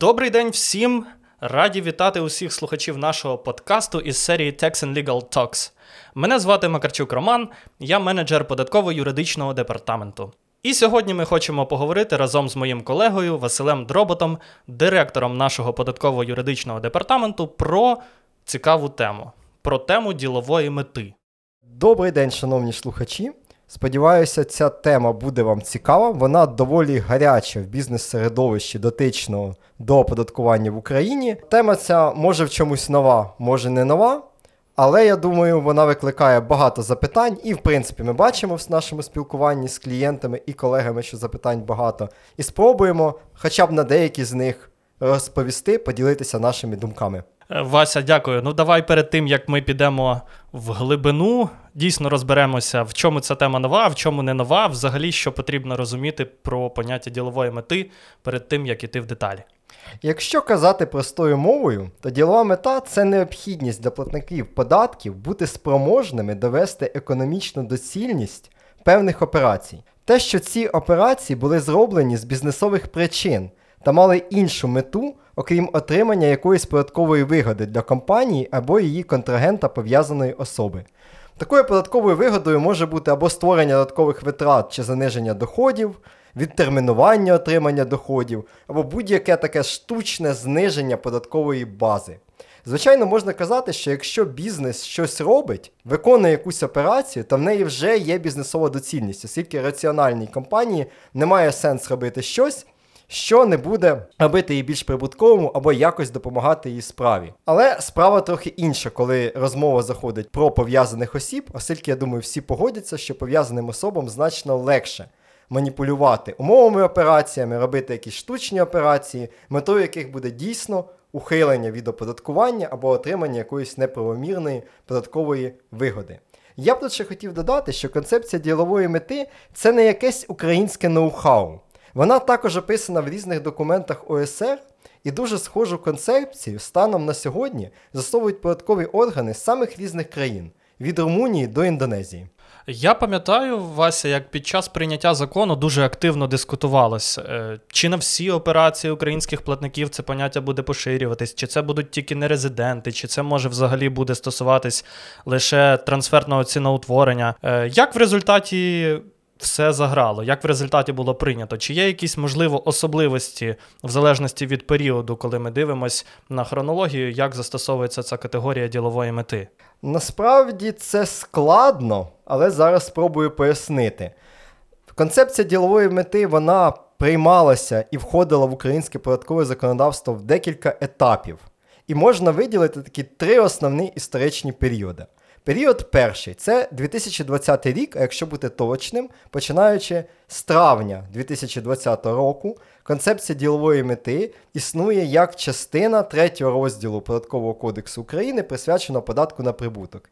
Добрий день всім! Раді вітати усіх слухачів нашого подкасту із серії Tax and Legal Talks. Мене звати Макарчук Роман, я менеджер податково-юридичного департаменту. І сьогодні ми хочемо поговорити разом з моїм колегою Василем Дроботом, директором нашого податково-юридичного департаменту, про цікаву тему про тему ділової мети. Добрий день, шановні слухачі. Сподіваюся, ця тема буде вам цікава. Вона доволі гаряча в бізнес-середовищі дотичного до оподаткування в Україні. Тема ця може в чомусь нова, може не нова. Але я думаю, вона викликає багато запитань, і, в принципі, ми бачимо в нашому спілкуванні з клієнтами і колегами, що запитань багато, і спробуємо хоча б на деякі з них розповісти, поділитися нашими думками. Е, Вася, дякую. Ну давай перед тим як ми підемо в глибину, дійсно розберемося, в чому ця тема нова, в чому не нова, взагалі, що потрібно розуміти про поняття ділової мети перед тим, як іти в деталі. Якщо казати простою мовою, то ділова мета це необхідність для платників податків бути спроможними довести економічну доцільність певних операцій. Те, що ці операції були зроблені з бізнесових причин та мали іншу мету, окрім отримання якоїсь податкової вигоди для компанії або її контрагента пов'язаної особи. Такою податковою вигодою може бути або створення додаткових витрат чи заниження доходів, відтермінування отримання доходів, або будь-яке таке штучне зниження податкової бази. Звичайно, можна казати, що якщо бізнес щось робить, виконує якусь операцію, то в неї вже є бізнесова доцільність, оскільки раціональній компанії немає сенс робити щось, що не буде робити її більш прибутковому або якось допомагати її справі. Але справа трохи інша, коли розмова заходить про пов'язаних осіб, оскільки я думаю, всі погодяться, що пов'язаним особам значно легше маніпулювати умовами операціями, робити якісь штучні операції, метою яких буде дійсно ухилення від оподаткування або отримання якоїсь неправомірної податкової вигоди. Я б тут ще хотів додати, що концепція ділової мети це не якесь українське ноу-хау. Вона також описана в різних документах ОСР і дуже схожу концепцію станом на сьогодні застосовують податкові органи з самих різних країн від Румунії до Індонезії. Я пам'ятаю, Вася, як під час прийняття закону дуже активно дискутувалось, е, чи на всі операції українських платників це поняття буде поширюватись, чи це будуть тільки нерезиденти, чи це може взагалі буде стосуватись лише трансферного ціноутворення. Е, як в результаті все заграло? Як в результаті було прийнято? Чи є якісь, можливо, особливості в залежності від періоду, коли ми дивимося на хронологію, як застосовується ця категорія ділової мети? Насправді це складно, але зараз спробую пояснити. Концепція ділової мети вона приймалася і входила в українське податкове законодавство в декілька етапів. І можна виділити такі три основні історичні періоди. Період перший це 2020 рік, а якщо бути точним, починаючи з травня 2020 року, концепція ділової мети існує як частина третього розділу Податкового кодексу України, присвяченого податку на прибуток.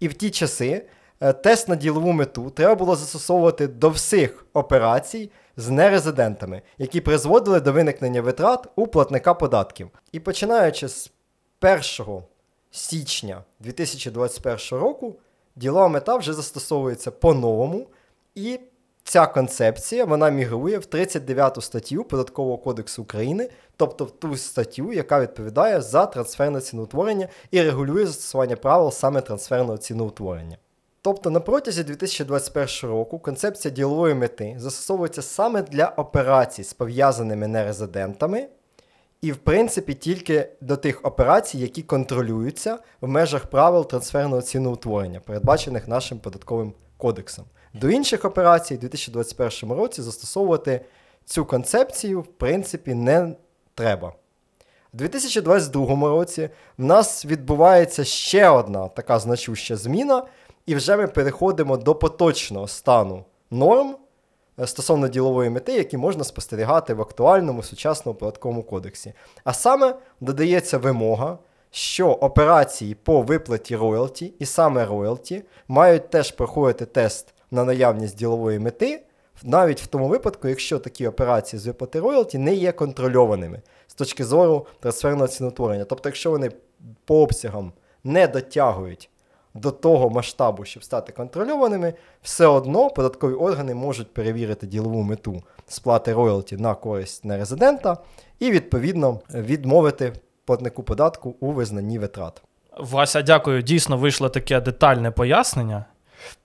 І в ті часи е, тест на ділову мету треба було застосовувати до всіх операцій з нерезидентами, які призводили до виникнення витрат у платника податків. І починаючи з першого січня 2021 року ділова мета вже застосовується по-новому, і ця концепція вона мігрує в 39 статтю Податкового кодексу України, тобто в ту статтю, яка відповідає за трансферне ціноутворення і регулює застосування правил саме трансферного ціноутворення. Тобто на протязі 2021 року концепція ділової мети застосовується саме для операцій з пов'язаними нерезидентами, і, в принципі, тільки до тих операцій, які контролюються в межах правил трансферного ціноутворення, передбачених нашим податковим кодексом. До інших операцій у 2021 році застосовувати цю концепцію, в принципі, не треба. У 2022 році в нас відбувається ще одна така значуща зміна, і вже ми переходимо до поточного стану норм стосовно ділової мети, які можна спостерігати в актуальному сучасному податковому кодексі. А саме додається вимога, що операції по виплаті роялті і саме роялті мають теж проходити тест на наявність ділової мети. Навіть в тому випадку, якщо такі операції з виплати роялті не є контрольованими з точки зору трансферного ціноутворення. Тобто, якщо вони по обсягам не дотягують до того масштабу, щоб стати контрольованими, все одно податкові органи можуть перевірити ділову мету сплати роялті на користь нерезидента і, відповідно, відмовити платнику податку у визнанні витрат. Вася, дякую. Дійсно вийшло таке детальне пояснення.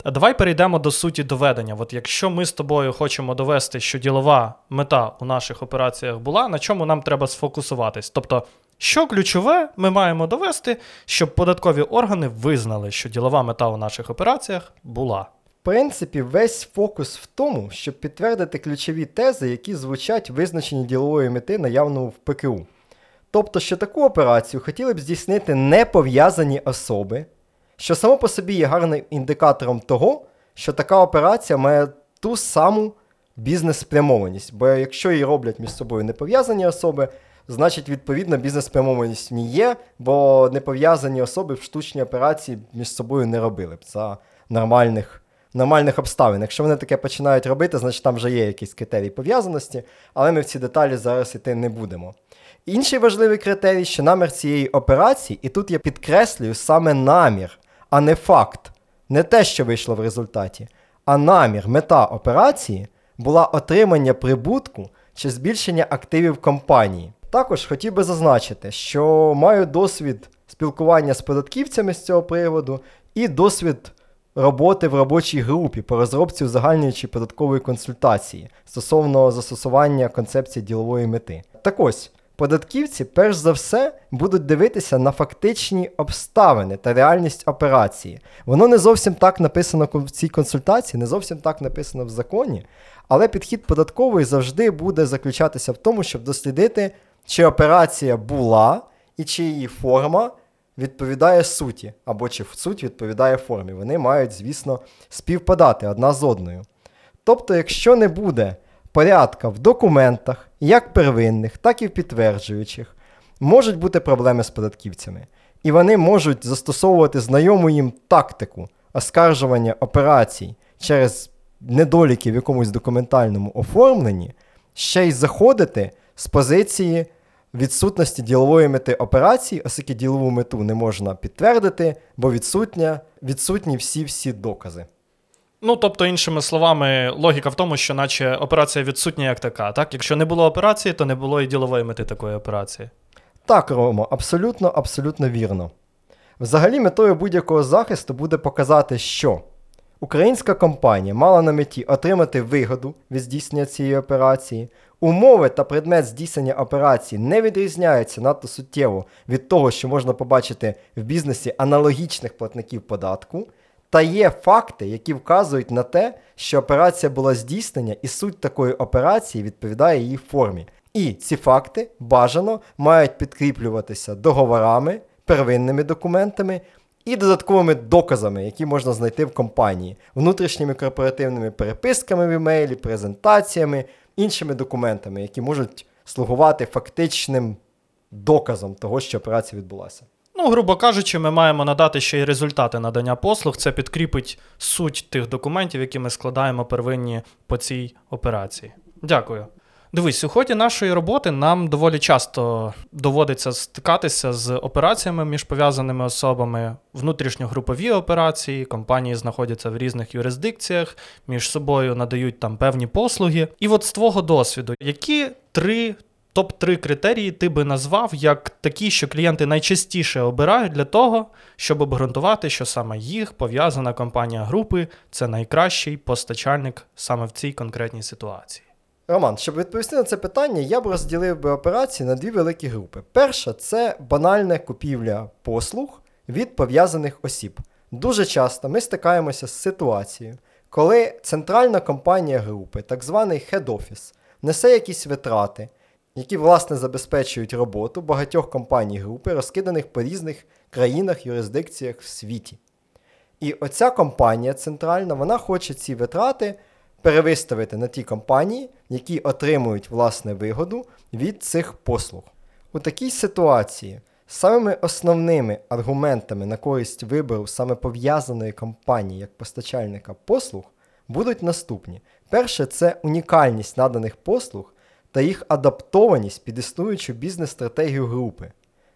Давай перейдемо до суті доведення. От якщо ми з тобою хочемо довести, що ділова мета у наших операціях була, на чому нам треба сфокусуватись? Тобто, що ключове ми маємо довести, щоб податкові органи визнали, що ділова мета у наших операціях була. В принципі, весь фокус в тому, щоб підтвердити ключові тези, які звучать в визначенні ділової мети наявному в ПКУ. Тобто, що таку операцію хотіли б здійснити непов'язані особи, що само по собі є гарним індикатором того, що така операція має ту саму бізнес-спрямованість. Бо якщо її роблять між собою непов'язані особи, значить, відповідно, бізнес-спрямованість в ній є, бо непов'язані особи в штучній операції між собою не робили б за нормальних. Нормальних обставин. Якщо вони таке починають робити, значить там вже є якісь критерії пов'язаності, але ми в ці деталі зараз іти не будемо. Інший важливий критерій, що намір цієї операції, і тут я підкреслюю саме намір, а не факт, не те, що вийшло в результаті, а намір, мета операції була отримання прибутку чи збільшення активів компанії. Також хотів би зазначити, що маю досвід спілкування з податківцями з цього приводу і досвід роботи в робочій групі по розробці узагальнюючої податкової консультації стосовно застосування концепції ділової мети. Так ось. Податківці, перш за все, будуть дивитися на фактичні обставини та реальність операції. Воно не зовсім так написано в цій консультації, не зовсім так написано в законі, але підхід податковий завжди буде заключатися в тому, щоб дослідити, чи операція була і чи її форма відповідає суті, або чи суть відповідає формі. Вони мають, звісно, співпадати одна з одною. Тобто, якщо не буде порядка в документах, як первинних, так і в підтверджуючих, можуть бути проблеми з податківцями. І вони можуть застосовувати знайому їм тактику оскаржування операцій через недоліки в якомусь документальному оформленні, ще й заходити з позиції відсутності ділової мети операцій, оскільки ділову мету не можна підтвердити, бо відсутня, відсутні всі-всі докази. Ну, тобто, іншими словами, логіка в тому, що наче операція відсутня як така. Так? Якщо не було операції, то не було і ділової мети такої операції. Так, Ромо, абсолютно, абсолютно вірно. Взагалі, метою будь-якого захисту буде показати, що українська компанія мала на меті отримати вигоду від здійснення цієї операції. Умови та предмет здійснення операції не відрізняються надто суттєво від того, що можна побачити в бізнесі аналогічних платників податку. Та є факти, які вказують на те, що операція була здійснена, і суть такої операції відповідає її формі. І ці факти бажано мають підкріплюватися договорами, первинними документами і додатковими доказами, які можна знайти в компанії, внутрішніми корпоративними переписками в імейлі, презентаціями, іншими документами, які можуть слугувати фактичним доказом того, що операція відбулася. Ну, грубо кажучи, ми маємо надати ще й результати надання послуг. Це підкріпить суть тих документів, які ми складаємо первинні по цій операції. Дякую. Дивись, у ході нашої роботи нам доволі часто доводиться стикатися з операціями між пов'язаними особами, внутрішньогрупові операції, компанії знаходяться в різних юрисдикціях, між собою надають там певні послуги. І от з твого досвіду, які три топ-3 критерії ти би назвав як такі, що клієнти найчастіше обирають для того, щоб обґрунтувати, що саме їх пов'язана компанія групи це найкращий постачальник саме в цій конкретній ситуації. Роман, щоб відповісти на це питання, я б розділив би операції на дві великі групи. Перша це банальна купівля послуг від пов'язаних осіб. Дуже часто ми стикаємося з ситуацією, коли центральна компанія групи, так званий head-office, несе якісь витрати, які, власне, забезпечують роботу багатьох компаній групи, розкиданих по різних країнах, юрисдикціях в світі. І оця компанія центральна, вона хоче ці витрати перевиставити на ті компанії, які отримують власне вигоду від цих послуг. У такій ситуації самими основними аргументами на користь вибору саме пов'язаної компанії як постачальника послуг будуть наступні. Перше, це унікальність наданих послуг та їх адаптованість під існуючу бізнес-стратегію групи,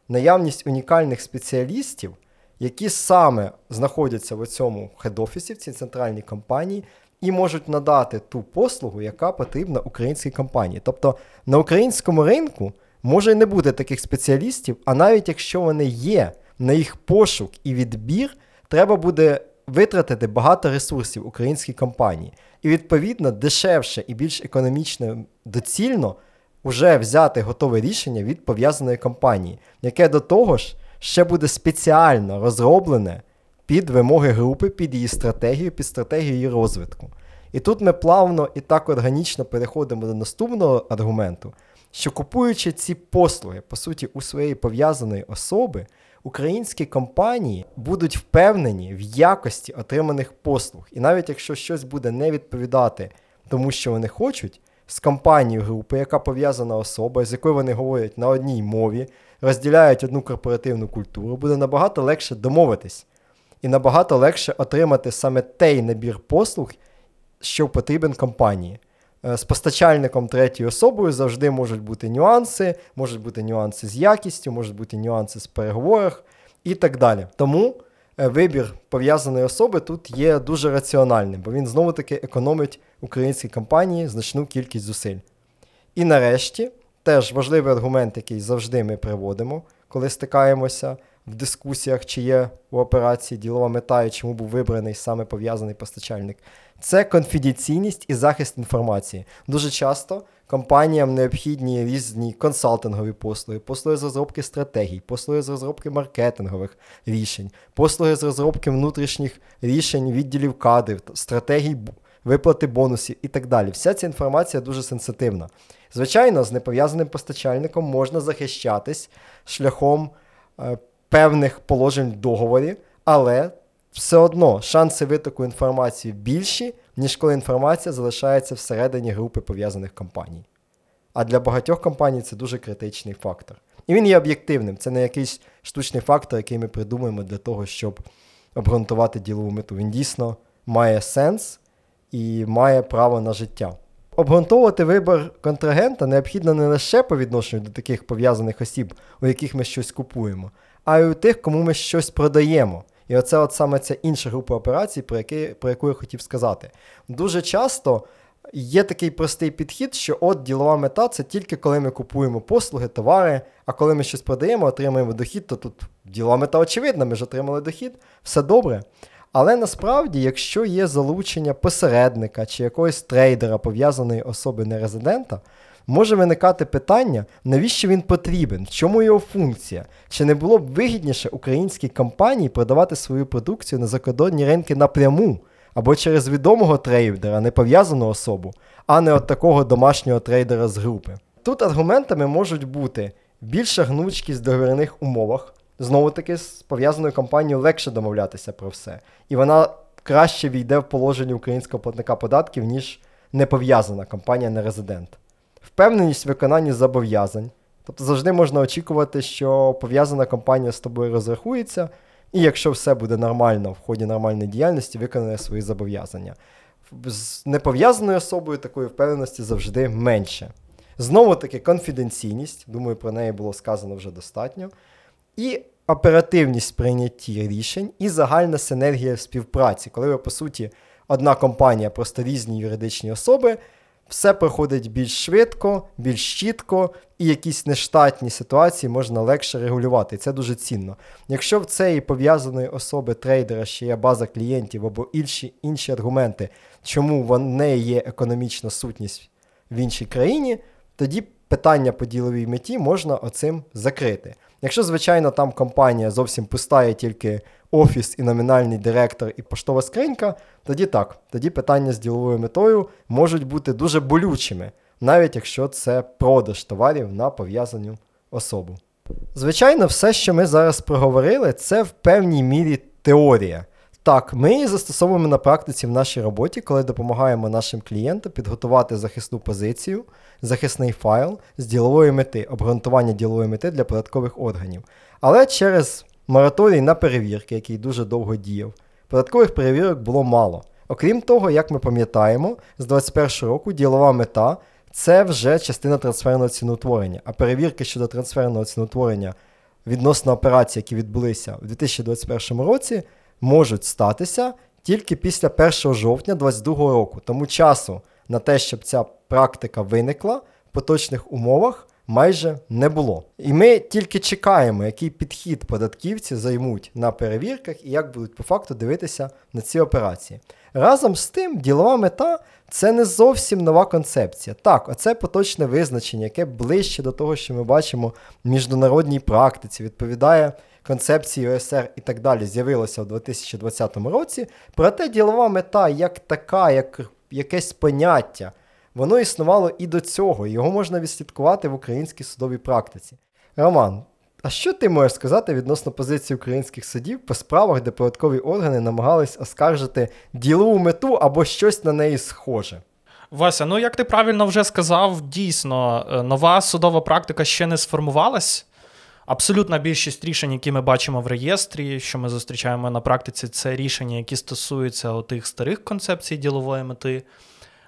наявність унікальних спеціалістів, які саме знаходяться в цьому хед-офісі, в цій центральній компанії, і можуть надати ту послугу, яка потрібна українській компанії. Тобто на українському ринку може не бути таких спеціалістів, а навіть якщо вони є, на їх пошук і відбір треба буде витратити багато ресурсів українській компанії. І, відповідно, дешевше і більш економічно доцільно вже взяти готове рішення від пов'язаної компанії, яке до того ж ще буде спеціально розроблене під вимоги групи, під її стратегію, під стратегію її розвитку. І тут ми плавно і так органічно переходимо до наступного аргументу, що купуючи ці послуги, по суті, у своєї пов'язаної особи, українські компанії будуть впевнені в якості отриманих послуг. І навіть якщо щось буде не відповідати тому, що вони хочуть, з компанією групи, яка пов'язана особа, з якою вони говорять на одній мові, розділяють одну корпоративну культуру, буде набагато легше домовитись і набагато легше отримати саме той набір послуг, що потрібен компанії. Е, з постачальником третьою особою завжди можуть бути нюанси, можуть бути нюанси з якістю, можуть бути нюанси з переговорах і так далі. Тому е, вибір пов'язаної особи тут є дуже раціональним, бо він знову-таки економить українській компанії значну кількість зусиль. І нарешті, теж важливий аргумент, який завжди ми приводимо, коли стикаємося в дискусіях, чи є у операції ділова мета і чому був вибраний саме пов'язаний постачальник. Це конфіденційність і захист інформації. Дуже часто компаніям необхідні різні консалтингові послуги, послуги з розробки стратегій, послуги з розробки маркетингових рішень, послуги з розробки внутрішніх рішень відділів кадрів, стратегій виплати бонусів і так далі. Вся ця інформація дуже сенситивна. Звичайно, з непов'язаним постачальником можна захищатись шляхом е, певних положень в договорі, але все одно шанси витоку інформації більші, ніж коли інформація залишається всередині групи пов'язаних компаній. А для багатьох компаній це дуже критичний фактор. І він є об'єктивним, це не якийсь штучний фактор, який ми придумуємо для того, щоб обґрунтувати ділову мету. Він дійсно має сенс і має право на життя. Обґрунтовувати вибір контрагента необхідно не лише по відношенню до таких пов'язаних осіб, у яких ми щось купуємо, а й у тих, кому ми щось продаємо. І оце от саме ця інша група операцій, про, які, про яку я хотів сказати. Дуже часто є такий простий підхід, що от ділова мета це тільки коли ми купуємо послуги, товари, а коли ми щось продаємо, отримуємо дохід, то тут ділова мета очевидна, ми ж отримали дохід, все добре. Але насправді, якщо є залучення посередника чи якогось трейдера пов'язаної особи нерезидента, може виникати питання, навіщо він потрібен, в чому його функція? Чи не було б вигідніше українській компанії продавати свою продукцію на закордонні ринки напряму або через відомого трейдера, не пов'язану особу, а не от такого домашнього трейдера з групи? Тут аргументами можуть бути більша гнучкість в договірних умовах. Знову таки, з пов'язаною компанією легше домовлятися про все. І вона краще війде в положення українського платника податків, ніж непов'язана компанія не резидент впевненість в виконанні зобов'язань. Тобто завжди можна очікувати, що пов'язана компанія з тобою розрахується, і якщо все буде нормально в ході нормальної діяльності, виконає свої зобов'язання. З непов'язаною особою такої впевненості завжди менше. Знову таки, конфіденційність, думаю, про неї було сказано вже достатньо. І оперативність прийнятті рішень, і загальна синергія співпраці, коли ви, по суті, одна компанія, просто різні юридичні особи все проходить більш швидко, більш чітко, і якісь нештатні ситуації можна легше регулювати. І це дуже цінно. Якщо в цієї пов'язаної особи трейдера ще є база клієнтів або інші інші аргументи, чому в неї є економічна сутність в іншій країні, тоді питання по діловій меті можна оцим закрити. Якщо, звичайно, там компанія зовсім пустає тільки офіс і номінальний директор і поштова скринька, тоді так, тоді питання з діловою метою можуть бути дуже болючими, навіть якщо це продаж товарів на пов'язану особу. Звичайно, все, що ми зараз проговорили, це в певній мірі теорія. Так, ми її застосовуємо на практиці в нашій роботі, коли допомагаємо нашим клієнтам підготувати захисну позицію, захисний файл з ділової мети, обґрунтування ділової мети для податкових органів. Але через мораторій на перевірки, який дуже довго діяв, податкових перевірок було мало. Окрім того, як ми пам'ятаємо, з 2021 року ділова мета це вже частина трансферного ціноутворення, а перевірки щодо трансферного ціноутворення відносно операцій, які відбулися у 2021 році, можуть статися тільки після 1 жовтня 2022 року. Тому часу на те, щоб ця практика виникла в поточних умовах, майже не було. І ми тільки чекаємо, який підхід податківці займуть на перевірках і як будуть по факту дивитися на ці операції. Разом з тим, ділова мета це не зовсім нова концепція. Так, оце поточне визначення, яке ближче до того, що ми бачимо в міжнародній практиці, відповідає концепції ОСР і так далі, з'явилося в 2020 році. Проте ділова мета як така, як якесь поняття, воно існувало і до цього, його можна відслідкувати в українській судовій практиці. Роман, а що ти можеш сказати відносно позиції українських судів по справах, де податкові органи намагались оскаржити ділову мету або щось на неї схоже? Вася, ну як ти правильно вже сказав, дійсно, е, нова судова практика ще не сформувалась. Абсолютна більшість рішень, які ми бачимо в реєстрі, що ми зустрічаємо на практиці, це рішення, які стосуються тих старих концепцій ділової мети.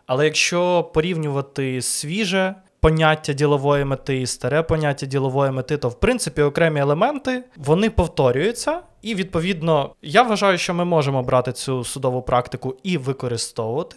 Але якщо порівнювати свіже поняття ділової мети і старе поняття ділової мети, то в принципі окремі елементи вони повторюються. І відповідно, я вважаю, що ми можемо брати цю судову практику і використовувати,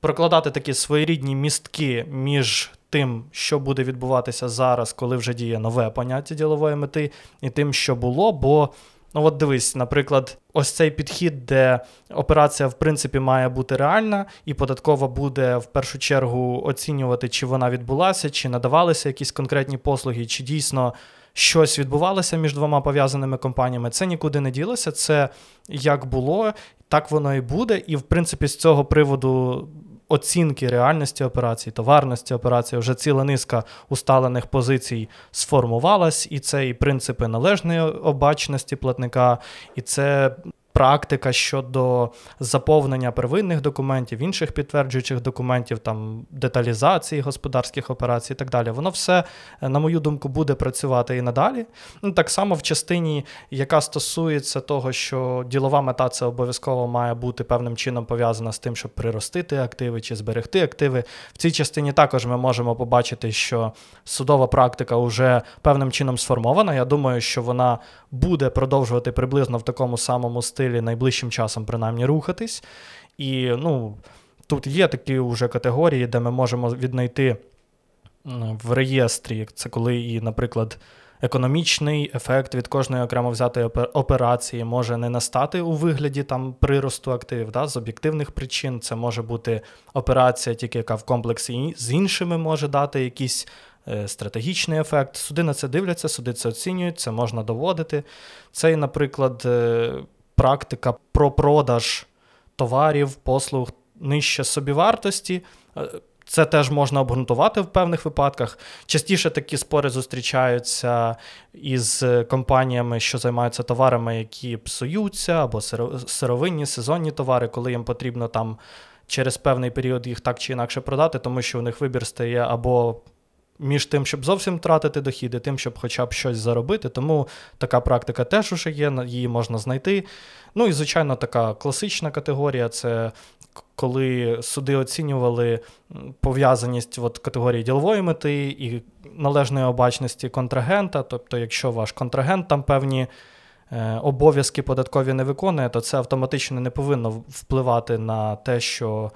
прокладати такі своєрідні містки між тим, що буде відбуватися зараз, коли вже діє нове поняття ділової мети, і тим, що було. Бо, ну от дивись, наприклад, ось цей підхід, де операція, в принципі, має бути реальна, і податкова буде в першу чергу оцінювати, чи вона відбулася, чи надавалися якісь конкретні послуги, чи дійсно. Щось відбувалося між двома пов'язаними компаніями, це нікуди не ділося. Це як було, так воно і буде. І в принципі, з цього приводу оцінки реальності операції, товарності операції, вже ціла низка усталених позицій сформувалась, і це і принципи належної обачності платника, і це практика щодо заповнення первинних документів, інших підтверджуючих документів, там деталізації господарських операцій і так далі. Воно все, е, на мою думку, буде працювати і надалі. Ну, Так само в частині, яка стосується того, що ділова мета це обов'язково має бути певним чином пов'язана з тим, щоб приростити активи чи зберегти активи. В цій частині також ми можемо побачити, що судова практика вже певним чином сформована. Я думаю, що вона буде продовжувати приблизно в такому самому стилі найближчим часом, принаймні, рухатись. І ну, тут є такі вже категорії, де ми можемо віднайти в реєстрі. Це коли і, наприклад, економічний ефект від кожної окремо взятої операції може не настати у вигляді там приросту активів да, з об'єктивних причин. Це може бути операція, тільки яка в комплексі з іншими може дати якісь Е, стратегічний ефект. Суди на це дивляться, суди це оцінюють, це можна доводити. Це, наприклад, е, практика про продаж товарів, послуг нижче собівартості. Е, це теж можна обґрунтувати в певних випадках. Частіше такі спори зустрічаються із компаніями, що займаються товарами, які псуються, або сировинні, сезонні товари, коли їм потрібно там через певний період їх так чи інакше продати, тому що у них вибір стає або між тим, щоб зовсім втратити дохід, і тим, щоб хоча б щось заробити. Тому така практика теж уже є, її можна знайти. Ну і, звичайно, така класична категорія це коли суди оцінювали пов'язаність от, категорії ділової мети і належної обачності контрагента. Тобто, якщо ваш контрагент там певні. Е, обов'язки податкові не виконує, то це автоматично не повинно впливати на те, що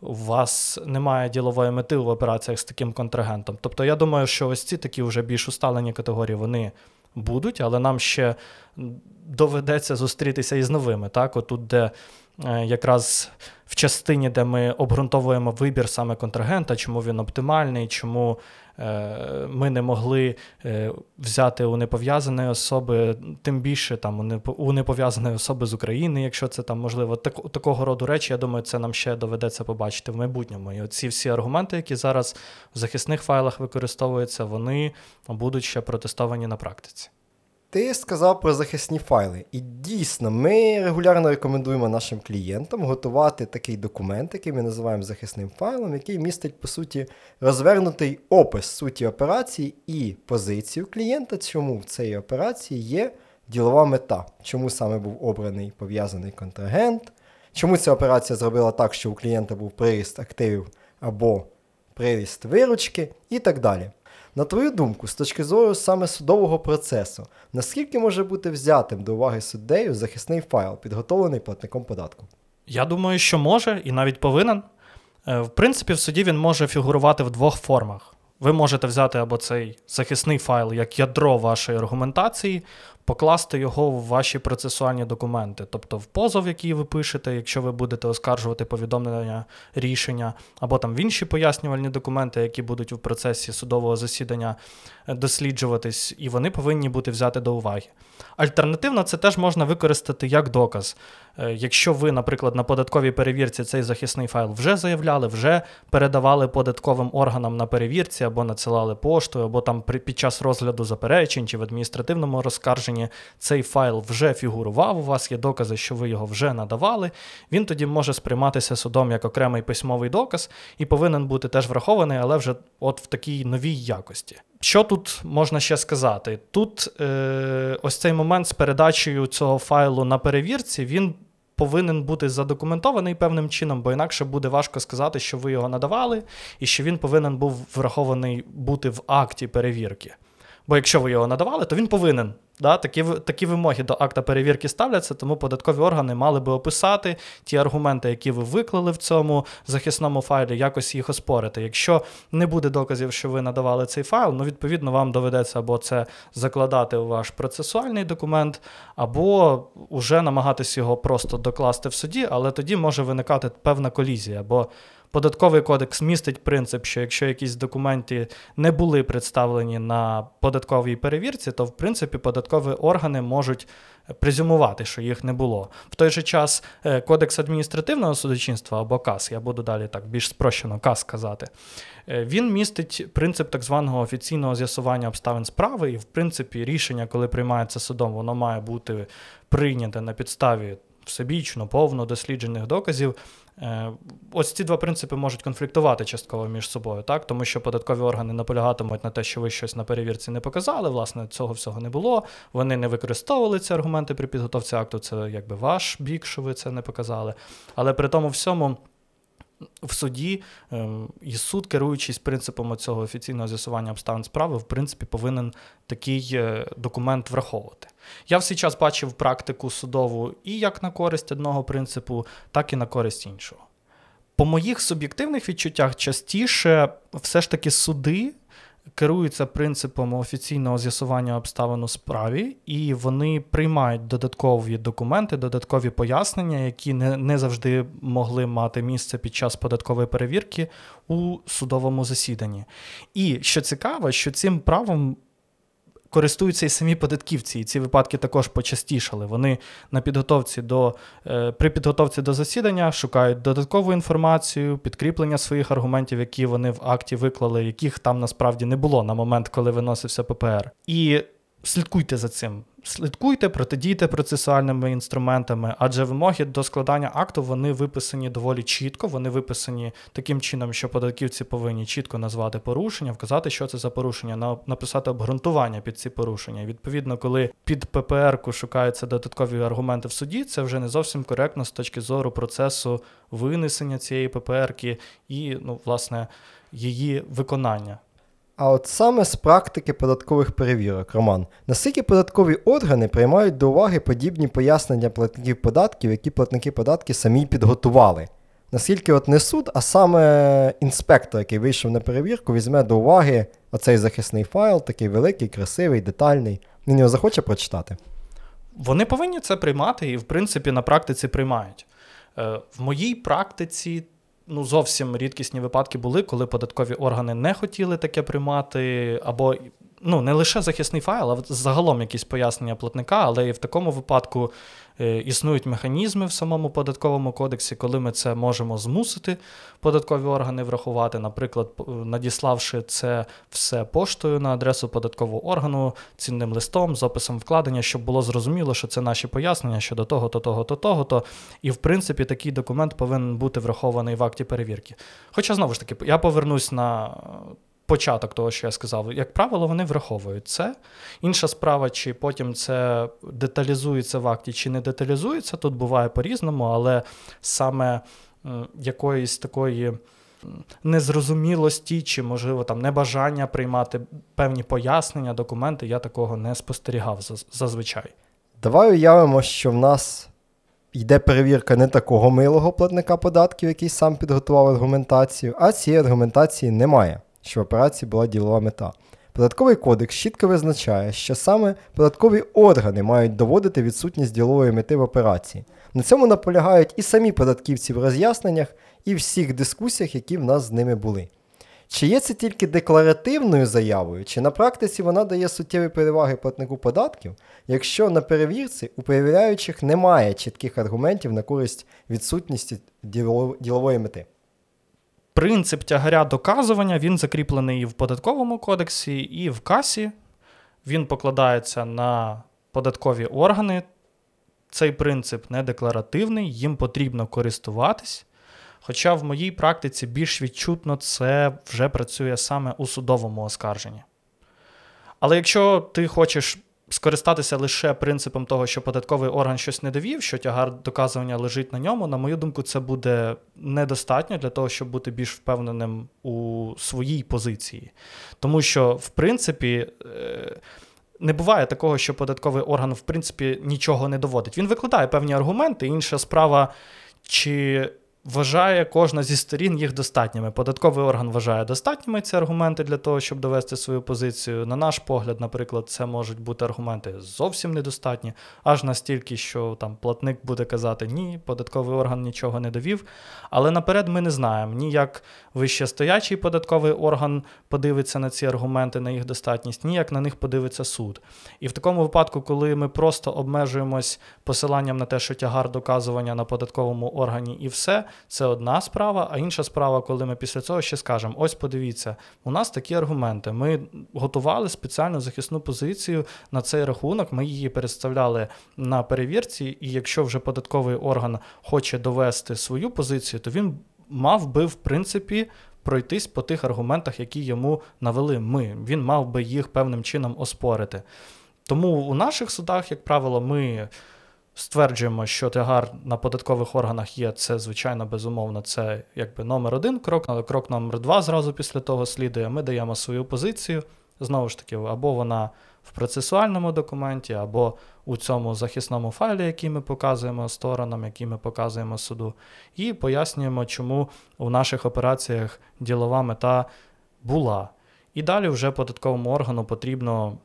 у вас немає ділової мети в операціях з таким контрагентом. Тобто, я думаю, що ось ці такі вже більш усталені категорії вони будуть, але нам ще доведеться зустрітися із новими. Так, отут, де якраз в частині, де ми обґрунтовуємо вибір саме контрагента, чому він оптимальний, чому Е, ми не могли е, взяти у непов'язаної особи, тим більше там у непов'язаної особи з України, якщо це там можливо. Так, такого роду речі, я думаю, це нам ще доведеться побачити в майбутньому. І ці всі аргументи, які зараз в захисних файлах використовуються, вони будуть ще протестовані на практиці. Ти сказав про захисні файли. І дійсно, ми регулярно рекомендуємо нашим клієнтам готувати такий документ, який ми називаємо захисним файлом, який містить, по суті, розвернутий опис суті операції і позицію клієнта, чому в цій операції є ділова мета, чому саме був обраний пов'язаний контрагент, чому ця операція зробила так, що у клієнта був приріст активів або приріст виручки і так далі. На твою думку, з точки зору саме судового процесу, наскільки може бути взятим до уваги суддею захисний файл, підготовлений платником податку? Я думаю, що може і навіть повинен. Е, в принципі, в суді він може фігурувати в двох формах. Ви можете взяти або цей захисний файл як ядро вашої аргументації, покласти його в ваші процесуальні документи, тобто в позов, який ви пишете, якщо ви будете оскаржувати повідомлення рішення, або там в інші пояснювальні документи, які будуть у процесі судового засідання е, досліджуватись, і вони повинні бути взяти до уваги. Альтернативно, це теж можна використати як доказ. Е, якщо ви, наприклад, на податковій перевірці цей захисний файл вже заявляли, вже передавали податковим органам на перевірці, або надсилали поштою, або там під час розгляду заперечень чи в адміністративному розкарженні цей файл вже фігурував, у вас є докази, що ви його вже надавали, він тоді може сприйматися судом як окремий письмовий доказ і повинен бути теж врахований, але вже от в такій новій якості. Що тут можна ще сказати? Тут е, ось цей момент з передачею цього файлу на перевірці, він повинен бути задокументований певним чином, бо інакше буде важко сказати, що ви його надавали, і що він повинен був врахований бути в акті перевірки. Бо якщо ви його надавали, то він повинен Да, Такі такі вимоги до акта перевірки ставляться, тому податкові органи мали би описати ті аргументи, які ви виклали в цьому захисному файлі, якось їх оспорити. Якщо не буде доказів, що ви надавали цей файл, ну відповідно вам доведеться або це закладати у ваш процесуальний документ, або вже намагатись його просто докласти в суді, але тоді може виникати певна колізія. бо Податковий кодекс містить принцип, що якщо якісь документи не були представлені на податковій перевірці, то в принципі податкові органи можуть презюмувати, що їх не було. В той же час е, Кодекс адміністративного судочинства або КАС, я буду далі так більш спрощено КАС сказати, е, він містить принцип так званого офіційного з'ясування обставин справи, і в принципі рішення, коли приймається судом, воно має бути прийняте на підставі всебічно, повно досліджених доказів. Е, ось ці два принципи можуть конфліктувати частково між собою, так? тому що податкові органи наполягатимуть на те, що ви щось на перевірці не показали. Власне, цього всього не було. Вони не використовували ці аргументи при підготовці акту. Це якби ваш бік, що ви це не показали. Але при тому всьому в суді ем, і суд, керуючись принципом цього офіційного з'ясування обставин справи, в принципі, повинен такий е, документ враховувати. Я всі час бачив практику судову і як на користь одного принципу, так і на користь іншого. По моїх суб'єктивних відчуттях частіше все ж таки суди керуються принципом офіційного з'ясування обставин у справі, і вони приймають додаткові документи, додаткові пояснення, які не, не завжди могли мати місце під час податкової перевірки у судовому засіданні. І що цікаво, що цим правом користуються і самі податківці, і ці випадки також почастішали. Вони на підготовці до е, при підготовці до засідання шукають додаткову інформацію, підкріплення своїх аргументів, які вони в акті виклали, яких там насправді не було на момент, коли виносився ППР. І слідкуйте за цим. Слідкуйте, протидійте процесуальними інструментами, адже вимоги до складання акту вони виписані доволі чітко. Вони виписані таким чином, що податківці повинні чітко назвати порушення, вказати, що це за порушення, написати обґрунтування під ці порушення. відповідно, коли під ППР-ку шукаються додаткові аргументи в суді, це вже не зовсім коректно з точки зору процесу винесення цієї ППР-ки і, ну, власне, її виконання. А от саме з практики податкових перевірок, Роман, наскільки податкові органи приймають до уваги подібні пояснення платників податків, які платники податки самі підготували? Наскільки от не суд, а саме інспектор, який вийшов на перевірку, візьме до уваги оцей захисний файл, такий великий, красивий, детальний. Він його захоче прочитати? Вони повинні це приймати і, в принципі, на практиці приймають. Е, в моїй практиці ну, зовсім рідкісні випадки були, коли податкові органи не хотіли таке приймати, або ну, не лише захисний файл, а загалом якісь пояснення платника, але і в такому випадку е, існують механізми в самому податковому кодексі, коли ми це можемо змусити податкові органи врахувати, наприклад, надіславши це все поштою на адресу податкового органу, цінним листом з описом вкладення, щоб було зрозуміло, що це наші пояснення щодо того-то, того-то, того-то. І в принципі такий документ повинен бути врахований в акті перевірки. Хоча знову ж таки, я повернусь на початок того, що я сказав, як правило, вони враховують це. Інша справа, чи потім це деталізується в акті, чи не деталізується, тут буває по-різному, але саме якоїсь такої незрозумілості чи, можливо, там небажання приймати певні пояснення, документи, я такого не спостерігав зазвичай. Давай уявимо, що в нас йде перевірка не такого милого платника податків, який сам підготував аргументацію, а цієї аргументації немає, що в операції була ділова мета. Податковий кодекс чітко визначає, що саме податкові органи мають доводити відсутність ділової мети в операції. На цьому наполягають і самі податківці в роз'ясненнях, і всіх дискусіях, які в нас з ними були. Чи є це тільки декларативною заявою, чи на практиці вона дає суттєві переваги платнику податків, якщо на перевірці у перевіряючих немає чітких аргументів на користь відсутності ділової мети? Принцип тягаря доказування він закріплений і в податковому кодексі, і в касі. Він покладається на податкові органи. Цей принцип не декларативний, їм потрібно користуватись. Хоча в моїй практиці більш відчутно це вже працює саме у судовому оскарженні. Але якщо ти хочеш скористатися лише принципом того, що податковий орган щось не довів, що тягар доказування лежить на ньому, на мою думку, це буде недостатньо для того, щоб бути більш впевненим у своїй позиції. Тому що, в принципі, е, не буває такого, що податковий орган, в принципі, нічого не доводить. Він викладає певні аргументи, інша справа, чи вважає кожна зі сторін їх достатніми. Податковий орган вважає достатніми ці аргументи для того, щоб довести свою позицію. На наш погляд, наприклад, це можуть бути аргументи зовсім недостатні, аж настільки, що там платник буде казати ні, податковий орган нічого не довів. Але наперед ми не знаємо ні як вищестоячий податковий орган подивиться на ці аргументи, на їх достатність, ні як на них подивиться суд. І в такому випадку, коли ми просто обмежуємось посиланням на те, що тягар доказування на податковому органі і все, це одна справа, а інша справа, коли ми після цього ще скажемо: ось подивіться, у нас такі аргументи. Ми готували спеціальну захисну позицію на цей рахунок. Ми її представляли на перевірці, і якщо вже податковий орган хоче довести свою позицію, то він мав би в принципі. Пройтись по тих аргументах, які йому навели ми. Він мав би їх певним чином оспорити. Тому у наших судах, як правило, ми стверджуємо, що тягар на податкових органах є, це, звичайно, безумовно, це якби номер один крок, крок номер два зразу після того слідує. Ми даємо свою позицію. Знову ж таки, або вона в процесуальному документі, або у цьому захисному файлі, який ми показуємо сторонам, який ми показуємо суду, і пояснюємо, чому у наших операціях ділова мета була. І далі вже податковому органу потрібно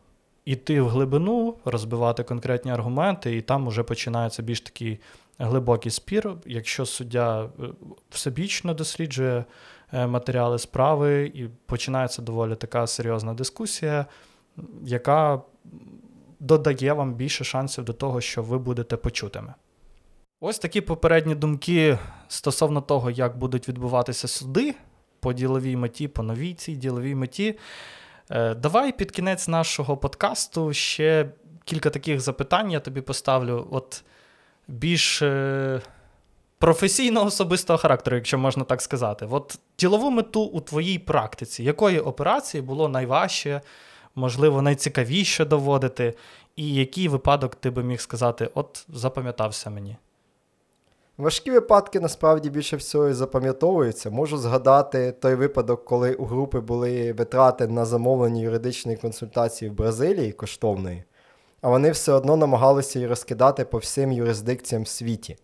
іти в глибину, розбивати конкретні аргументи, і там вже починається більш такий глибокий спір. Якщо суддя е, всебічно досліджує е, матеріали справи, і починається доволі така серйозна дискусія, яка додає вам більше шансів до того, що ви будете почутими. Ось такі попередні думки стосовно того, як будуть відбуватися суди по діловій меті, по новій цій діловій меті. Е, давай під кінець нашого подкасту ще кілька таких запитань я тобі поставлю. От більш е, професійно особистого характеру, якщо можна так сказати. От ділову мету у твоїй практиці, якої операції було найважче, можливо, найцікавіше доводити, і який випадок ти би міг сказати, от запам'ятався мені? Важкі випадки насправді більше всього запам'ятовуються. Можу згадати той випадок, коли у групи були витрати на замовлення юридичної консультації в Бразилії коштовної, а вони все одно намагалися її розкидати по всім юрисдикціям в світі.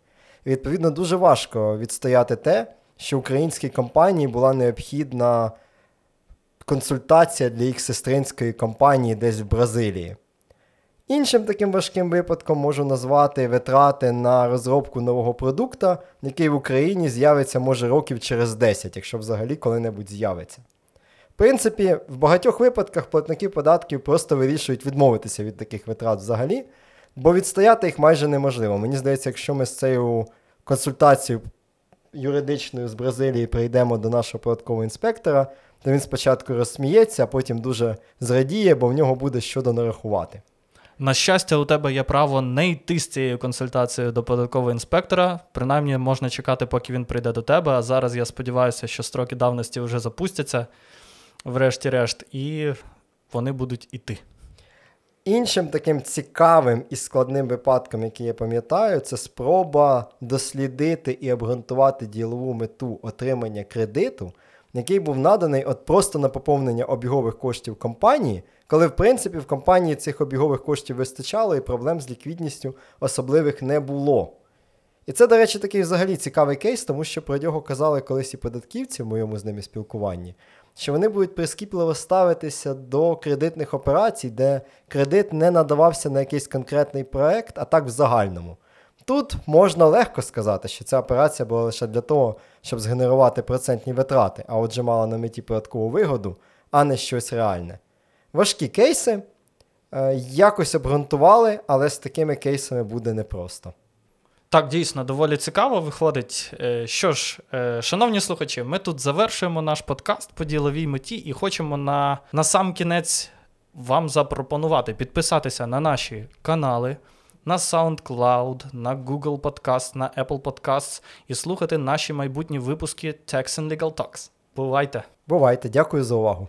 І відповідно дуже важко відстояти те, що українській компанії була необхідна консультація для їх сестринської компанії десь в Бразилії. Іншим таким важким випадком можу назвати витрати на розробку нового продукту, який в Україні з'явиться може років через 10, якщо взагалі коли-небудь з'явиться. В принципі, в багатьох випадках платники податків просто вирішують відмовитися від таких витрат взагалі, бо відстояти їх майже неможливо. Мені здається, якщо ми з цією консультацією юридичною з Бразилії прийдемо до нашого податкового інспектора, то він спочатку розсміється, а потім дуже зрадіє, бо в нього буде що донарахувати. На щастя, у тебе є право не йти з цією консультацією до податкового інспектора. Принаймні, можна чекати, поки він прийде до тебе. А зараз я сподіваюся, що строки давності вже запустяться, врешті-решт, і вони будуть іти. Іншим таким цікавим і складним випадком, який я пам'ятаю, це спроба дослідити і обґрунтувати ділову мету отримання кредиту, який був наданий от просто на поповнення обігових коштів компанії, коли в принципі в компанії цих обігових коштів вистачало і проблем з ліквідністю особливих не було. І це, до речі, такий взагалі цікавий кейс, тому що про нього казали колись і податківці в моєму з ними спілкуванні, що вони будуть прискіпливо ставитися до кредитних операцій, де кредит не надавався на якийсь конкретний проект, а так в загальному. Тут можна легко сказати, що ця операція була лише для того, щоб згенерувати процентні витрати, а отже мала на меті податкову вигоду, а не щось реальне. Важкі кейси е, якось обґрунтували, але з такими кейсами буде непросто. Так, дійсно, доволі цікаво виходить. Е, Що ж, е, шановні слухачі, ми тут завершуємо наш подкаст по діловій меті і хочемо на, на сам кінець вам запропонувати підписатися на наші канали, на SoundCloud, на Google Podcast, на Apple Podcasts і слухати наші майбутні випуски Tax and Legal Talks. Бувайте! Бувайте, дякую за увагу.